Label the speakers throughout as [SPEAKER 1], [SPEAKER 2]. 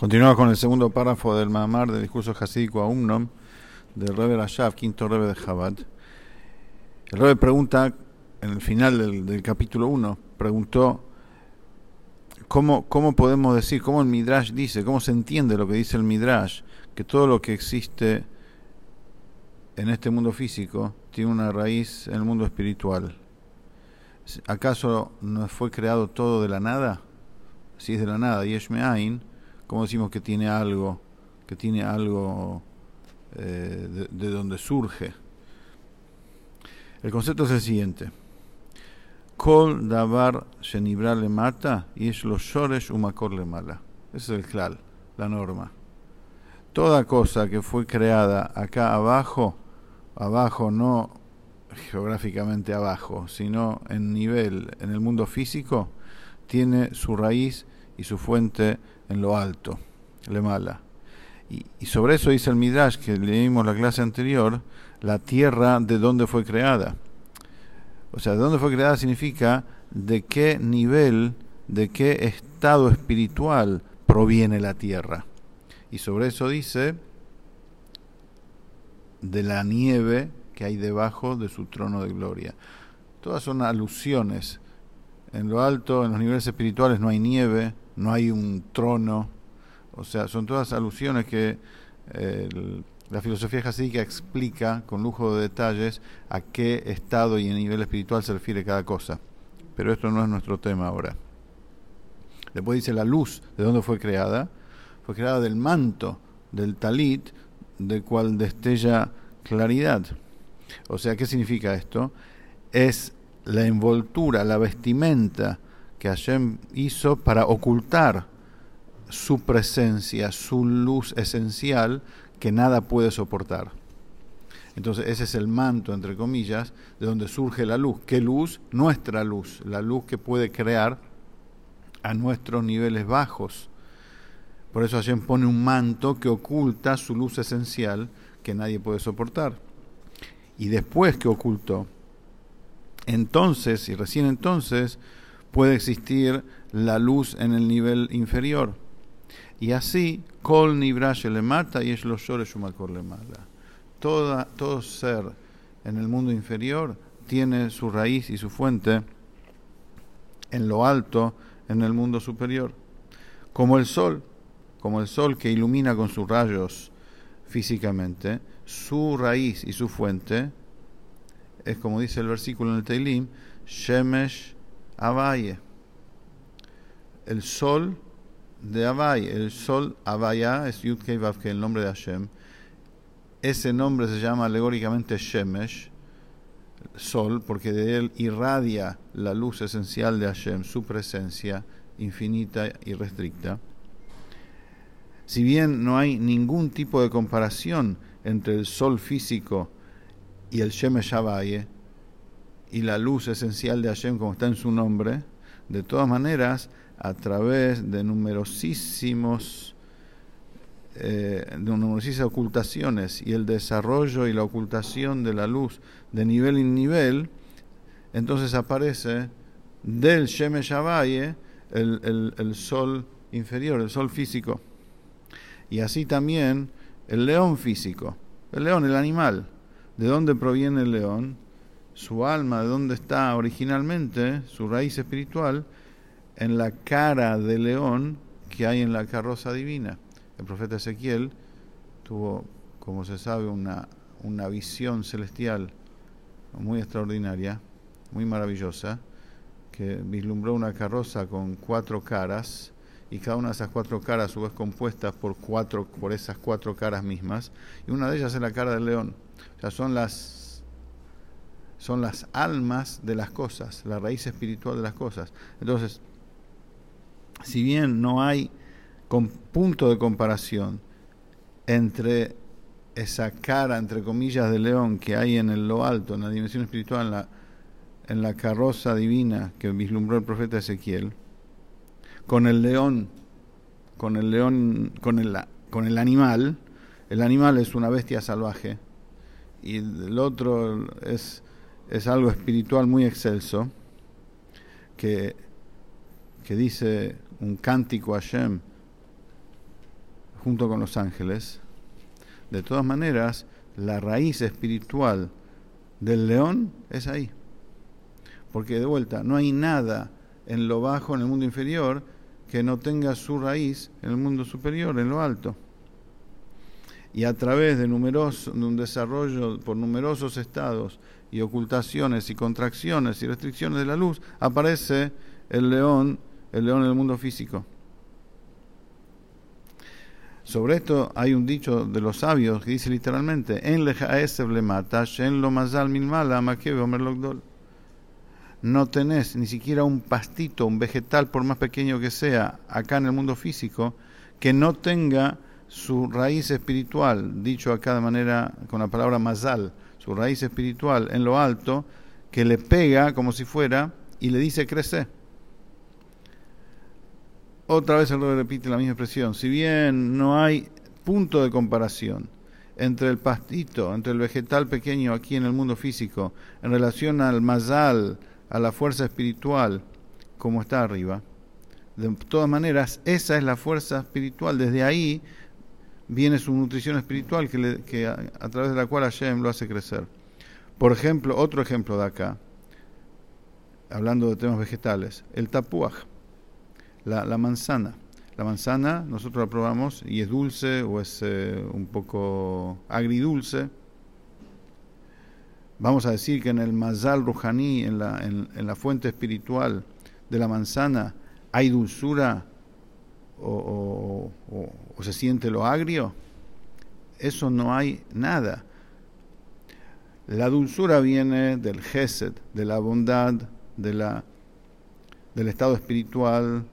[SPEAKER 1] Continuamos con el segundo párrafo del Mamar del discurso hasídico a Umnom del Rebbe Rashab, quinto Rebbe de Chabad. El Rebbe pregunta, en el final del, capítulo 1, preguntó ¿cómo, cómo podemos decir, cómo el Midrash dice, cómo se entiende lo que dice el Midrash, que todo lo que existe en este mundo físico tiene una raíz en el mundo espiritual. ¿Acaso no fue creado todo de la nada? Si es de la nada, Yeshmeain, ¿cómo decimos que tiene algo, que tiene algo eh, de, donde surge? El concepto es el siguiente. Kol davar shenibra le mata y es los shores umakor le mala. Ese es el klal, la norma. Toda cosa que fue creada acá abajo, abajo no geográficamente abajo, sino en nivel, en el mundo físico, tiene su raíz y su fuente en lo alto, le mala. Y, sobre eso dice el Midrash, que leímos la clase anterior, la tierra de dónde fue creada. O sea, de dónde fue creada significa de qué nivel, de qué estado espiritual proviene la tierra. Y sobre eso dice de la nieve que hay debajo de su trono de gloria. Todas son alusiones. En lo alto, en los niveles espirituales no hay nieve, no hay un trono, o sea, son todas alusiones que la filosofía jasídica explica con lujo de detalles a qué estado y nivel espiritual se refiere cada cosa. Pero esto no es nuestro tema ahora. Después dice la luz, ¿de dónde fue creada? Fue creada del manto, del talit, del cual destella claridad. O sea, ¿qué significa esto? Es la envoltura, la vestimenta, que Hashem hizo para ocultar su presencia, su luz esencial que nada puede soportar. Entonces ese es el manto, entre comillas, de donde surge la luz. ¿Qué luz? Nuestra luz, la luz que puede crear a nuestros niveles bajos. Por eso Hashem pone un manto que oculta su luz esencial que nadie puede soportar. Y después que ocultó, entonces, y recién entonces, puede existir la luz en el nivel inferior. Y así, Kol Nibrash le mata y es los le mala. Toda, todo ser en el mundo inferior tiene su raíz y su fuente en lo alto, en el mundo superior. Como el sol, como el sol que ilumina con sus rayos físicamente, su raíz y su fuente es como dice el versículo en el Teilim, Shemesh Abaye. El sol de Abaye, el sol Abaya es Yudkei Vavke, el nombre de Hashem. Ese nombre se llama alegóricamente Shemesh, sol, porque de él irradia la luz esencial de Hashem, su presencia infinita y restricta. Si bien no hay ningún tipo de comparación entre el sol físico y el Shemesh Abaye, y la luz esencial de Hashem como está en su nombre, de todas maneras, a través de numerosísimos eh, de numerosísimas ocultaciones y el desarrollo y la ocultación de la luz de nivel en nivel, entonces aparece del Shemesh Abaye el, el, el sol inferior, el sol físico. Y así también el león físico, el león, el animal. ¿De dónde proviene el león? Su alma, de dónde está originalmente, su raíz espiritual, en la cara de león que hay en la carroza divina. El profeta Ezequiel tuvo, como se sabe, una, una visión celestial muy extraordinaria, muy maravillosa, que vislumbró una carroza con cuatro caras y cada una de esas cuatro caras a su vez compuestas por cuatro por esas cuatro caras mismas y una de ellas es la cara del león. O sea, son las son las almas de las cosas, la raíz espiritual de las cosas. Entonces, si bien no hay punto de comparación entre esa cara, entre comillas, de león que hay en lo alto, en la dimensión espiritual, en la, en la carroza divina que vislumbró el profeta Ezequiel, con el león, con el león, con el, con el animal, el animal es una bestia salvaje y el otro es es algo espiritual muy excelso que, que dice un cántico a Hashem junto con los ángeles, de todas maneras, la raíz espiritual del león es ahí. Porque de vuelta, no hay nada en lo bajo, en el mundo inferior, que no tenga su raíz en el mundo superior, en lo alto. Y a través de, numeroso, de un desarrollo por numerosos estados y ocultaciones y contracciones y restricciones de la luz, aparece el león, el león en el mundo físico. Sobre esto hay un dicho de los sabios que dice literalmente, no tenés ni siquiera un pastito, un vegetal, por más pequeño que sea, acá en el mundo físico, que no tenga su raíz espiritual, dicho acá de manera con la palabra mazal, su raíz espiritual en lo alto, que le pega como si fuera y le dice crece. Otra vez el repite la misma expresión. Si bien no hay punto de comparación entre el pastito, entre el vegetal pequeño aquí en el mundo físico, en relación al mazal, a la fuerza espiritual como está arriba. De todas maneras, esa es la fuerza espiritual. Desde ahí viene su nutrición espiritual que, a, través de la cual Hashem lo hace crecer. Por ejemplo, otro ejemplo de acá, hablando de temas vegetales, el tapuaj, la, manzana. La manzana nosotros la probamos y es dulce o es eh, un poco agridulce vamos a decir que en el mazal rujaní, en la, en, la fuente espiritual de la manzana, hay dulzura o, se siente lo agrio, eso no hay nada. La dulzura viene del gesed, de la bondad, de la, del estado espiritual,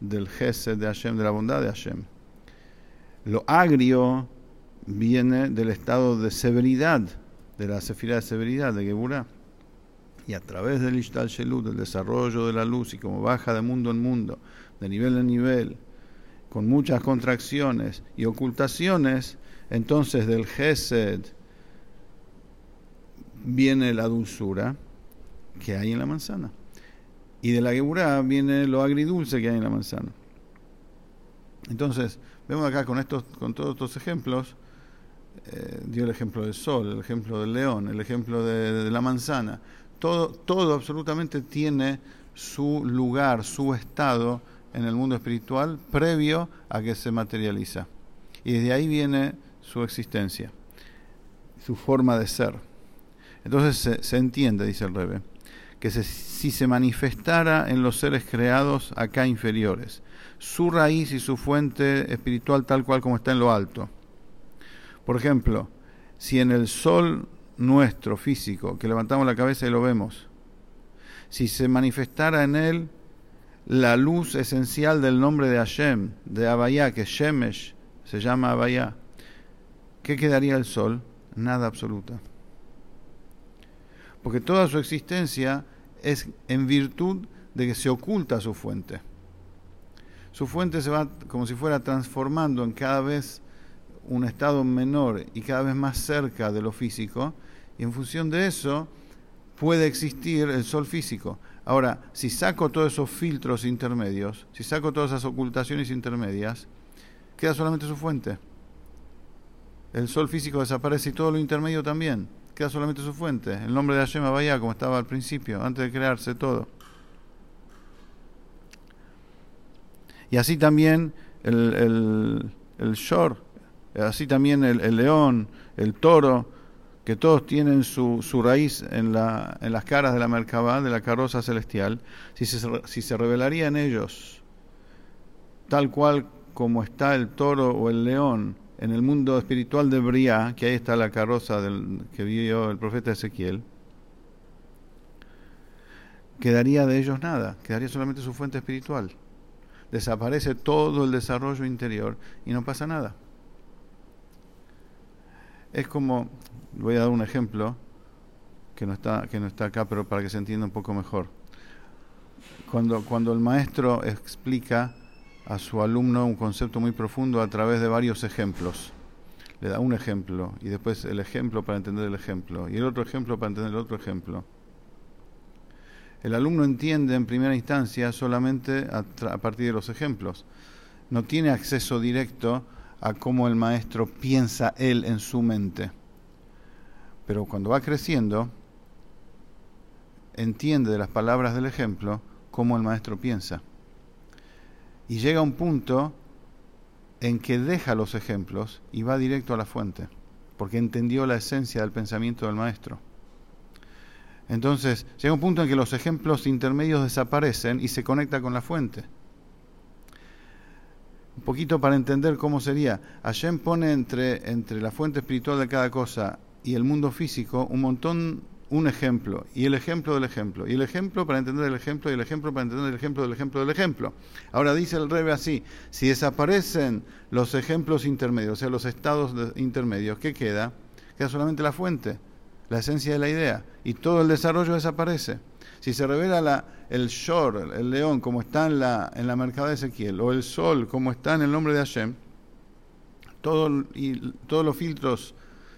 [SPEAKER 1] del gesed de Hashem, de la bondad de Hashem. Lo agrio viene del estado de severidad de la sefira de severidad de Geburah. Y a través del Ishtal Shelut, del desarrollo de la luz, y como baja de mundo en mundo, de nivel en nivel, con muchas contracciones y ocultaciones, entonces del Gesed viene la dulzura que hay en la manzana. Y de la Geburah viene lo agridulce que hay en la manzana. Entonces, vemos acá con, estos, con todos estos ejemplos, eh, dio el ejemplo del sol, el ejemplo del león, el ejemplo de, la manzana. Todo, todo absolutamente tiene su lugar, su estado en el mundo espiritual previo a que se materializa. Y desde ahí viene su existencia, su forma de ser. Entonces se, entiende, dice el Rebe, que si se manifestara en los seres creados acá inferiores, su raíz y su fuente espiritual tal cual como está en lo alto, por ejemplo, si en el sol nuestro físico, que levantamos la cabeza y lo vemos, si se manifestara en él la luz esencial del nombre de Hashem, de Abayá, que Shemesh se llama Abayá, ¿qué quedaría el sol? Nada absoluta. Porque toda su existencia es en virtud de que se oculta su fuente. Su fuente se va como si fuera transformando en cada vez un estado menor y cada vez más cerca de lo físico, y en función de eso puede existir el sol físico. Ahora, si saco todos esos filtros intermedios, si saco todas esas ocultaciones intermedias, queda solamente su fuente. El sol físico desaparece y todo lo intermedio también. Queda solamente su fuente. El nombre de Hashem Abaya, como estaba al principio, antes de crearse todo. Y así también el, el, el shor, así también el, león, el toro, que todos tienen su, su raíz en, la, en las caras de la Merkabah, de la carroza celestial, si se, si se revelaría en ellos tal cual como está el toro o el león en el mundo espiritual de Briá, que ahí está la carroza del, que vio el profeta Ezequiel, quedaría de ellos nada, quedaría solamente su fuente espiritual. Desaparece todo el desarrollo interior y no pasa nada. Es como, voy a dar un ejemplo que no está, que no está acá, pero para que se entienda un poco mejor. Cuando, cuando el maestro explica a su alumno un concepto muy profundo a través de varios ejemplos. Le da un ejemplo y después el ejemplo para entender el ejemplo y el otro ejemplo para entender el otro ejemplo. El alumno entiende en primera instancia solamente a, a partir de los ejemplos. No tiene acceso directo a cómo el maestro piensa él en su mente. Pero cuando va creciendo, entiende de las palabras del ejemplo cómo el maestro piensa. Y llega a un punto en que deja los ejemplos y va directo a la fuente, porque entendió la esencia del pensamiento del maestro. Entonces, llega un punto en que los ejemplos intermedios desaparecen y se conecta con la fuente. Poquito para entender cómo sería. Hashem pone entre, entre la fuente espiritual de cada cosa y el mundo físico un montón un ejemplo, y el ejemplo del ejemplo, y el ejemplo para entender el ejemplo, y el ejemplo para entender el ejemplo del ejemplo del ejemplo. Ahora dice el Rebe así, si desaparecen los ejemplos intermedios, o sea, los estados intermedios, ¿qué queda? Queda solamente la fuente, la esencia de la idea, y todo el desarrollo desaparece. Si se revela la, el shor, el león, como está en la, en la mercada de Ezequiel, o el sol, como está en el nombre de Hashem, y, todos los filtros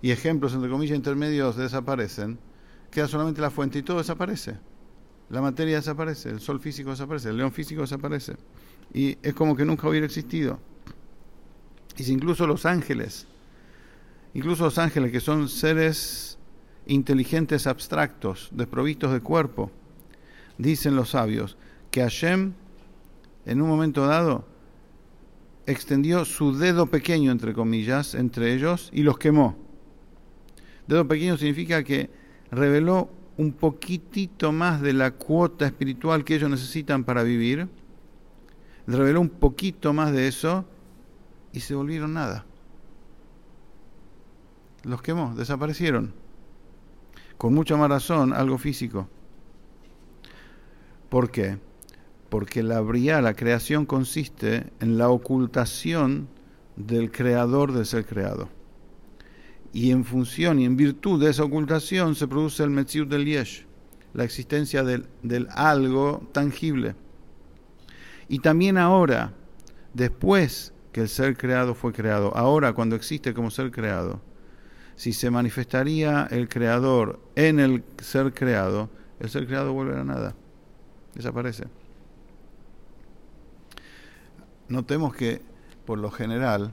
[SPEAKER 1] y ejemplos, entre comillas, intermedios desaparecen, queda solamente la fuente y todo desaparece. La materia desaparece, el sol físico desaparece, el león físico desaparece. Y es como que nunca hubiera existido. Y si incluso los ángeles, incluso los ángeles que son seres inteligentes abstractos, desprovistos de cuerpo, dicen los sabios que Hashem, en un momento dado, extendió su dedo pequeño, entre comillas, entre ellos y los quemó. Dedo pequeño significa que reveló un poquitito más de la cuota espiritual que ellos necesitan para vivir, reveló un poquito más de eso y se volvieron nada. Los quemó, desaparecieron. Con mucha más razón, algo físico. ¿Por qué? Porque la bría, la creación consiste en la ocultación del creador de ser creado y en función y en virtud de esa ocultación se produce el Metziut del Yesh, la existencia del, del algo tangible. Y también ahora, después que el ser creado fue creado, ahora cuando existe como ser creado, si se manifestaría el creador en el ser creado, el ser creado vuelve a nada, desaparece. Notemos que, por lo general,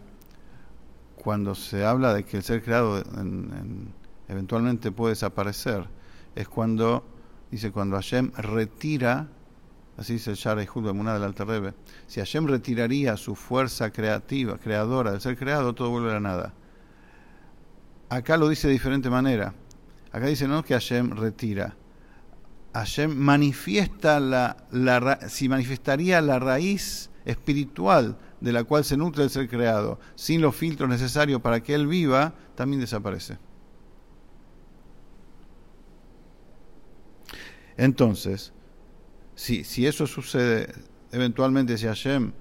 [SPEAKER 1] cuando se habla de que el ser creado eventualmente puede desaparecer, es cuando, dice, cuando Hashem retira, así dice el Shara y de Muná del Alter Rebbe, si Hashem retiraría su fuerza creativa, creadora del ser creado, todo vuelve a nada. Acá lo dice de diferente manera. Acá dice no que Hashem retira. Hashem manifiesta la, si manifestaría la raíz espiritual de la cual se nutre el ser creado, sin los filtros necesarios para que él viva, también desaparece. Entonces, si, si eso sucede, eventualmente si Hashem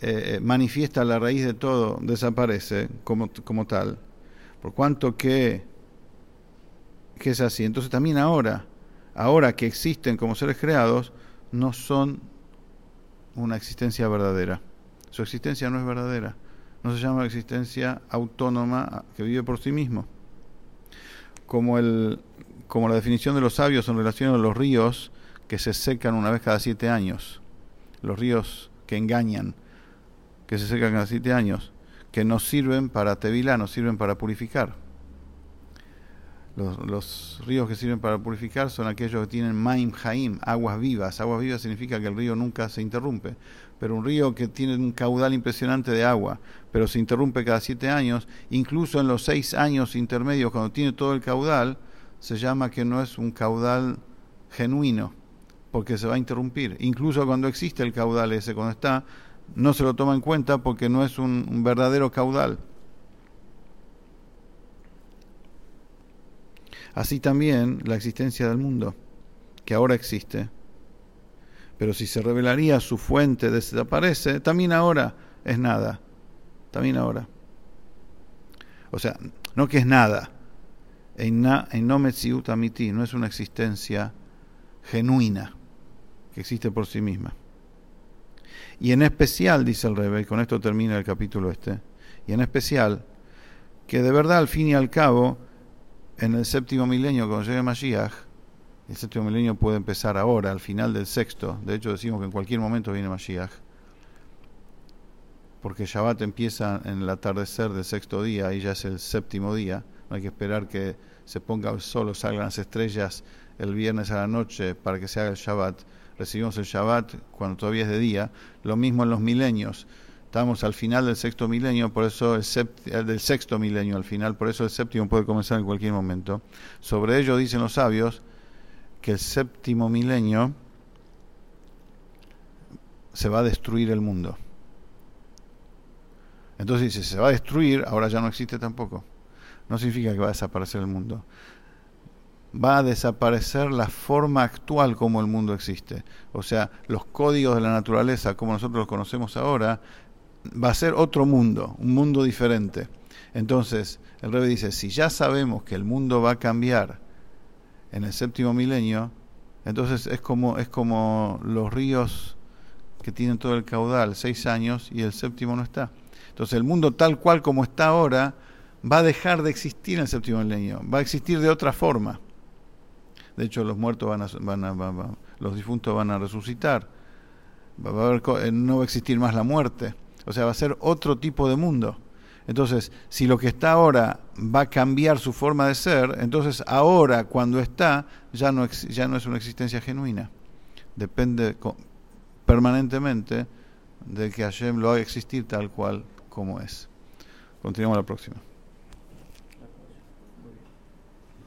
[SPEAKER 1] eh, eh, manifiesta la raíz de todo, desaparece como, como tal, por cuanto que, que es así. Entonces también ahora, ahora que existen como seres creados, no son una existencia verdadera. Su existencia no es verdadera. No se llama existencia autónoma que vive por sí mismo. Como, el, como la definición de los sabios en relación a los ríos que se secan una vez cada siete años. Los ríos que engañan, que se secan cada siete años, que no sirven para tevilá, no sirven para purificar. Los, ríos que sirven para purificar son aquellos que tienen maim haim, aguas vivas. Aguas vivas significa que el río nunca se interrumpe. Pero un río que tiene un caudal impresionante de agua, pero se interrumpe cada siete años, incluso en los seis años intermedios, cuando tiene todo el caudal, se llama que no es un caudal genuino, porque se va a interrumpir. Incluso cuando existe el caudal ese, cuando está, no se lo toma en cuenta porque no es un verdadero caudal. Así también la existencia del mundo, que ahora existe. Pero si se revelaría su fuente desaparece, también ahora es nada. También ahora. O sea, no que es nada. En no no es una existencia genuina que existe por sí misma. Y en especial, dice el Rebe, y con esto termina el capítulo este, y en especial, que de verdad al fin y al cabo en el séptimo milenio, cuando llegue Mashiach, el séptimo milenio puede empezar ahora, al final del sexto, de hecho decimos que en cualquier momento viene Mashiach, porque Shabbat empieza en el atardecer del sexto día y ya es el séptimo día. No hay que esperar que se ponga el sol o salgan las estrellas el viernes a la noche para que se haga el Shabbat. Recibimos el Shabbat cuando todavía es de día. Lo mismo en los milenios. Estamos al final del sexto milenio, por eso el, el del sexto milenio al final, por eso el séptimo puede comenzar en cualquier momento. Sobre ello dicen los sabios que el séptimo milenio se va a destruir el mundo. Entonces dice, se va a destruir, ahora ya no existe tampoco. No significa que va a desaparecer el mundo. Va a desaparecer la forma actual como el mundo existe. O sea, los códigos de la naturaleza como nosotros los conocemos ahora, va a ser otro mundo, un mundo diferente. Entonces, el rey dice, si ya sabemos que el mundo va a cambiar en el séptimo milenio, entonces es como, es como los ríos que tienen todo el caudal, seis años, y el séptimo no está. Entonces el mundo tal cual como está ahora va a dejar de existir en el séptimo milenio, va a existir de otra forma. De hecho, los muertos van a, van a, los difuntos van a resucitar. Va a haber, eh, no va a existir más la muerte. O sea, va a ser otro tipo de mundo. Entonces, si lo que está ahora va a cambiar su forma de ser, entonces ahora cuando está ya no, ya no es una existencia genuina. Depende permanentemente de que Hashem lo haga existir tal cual como es. Continuamos la próxima.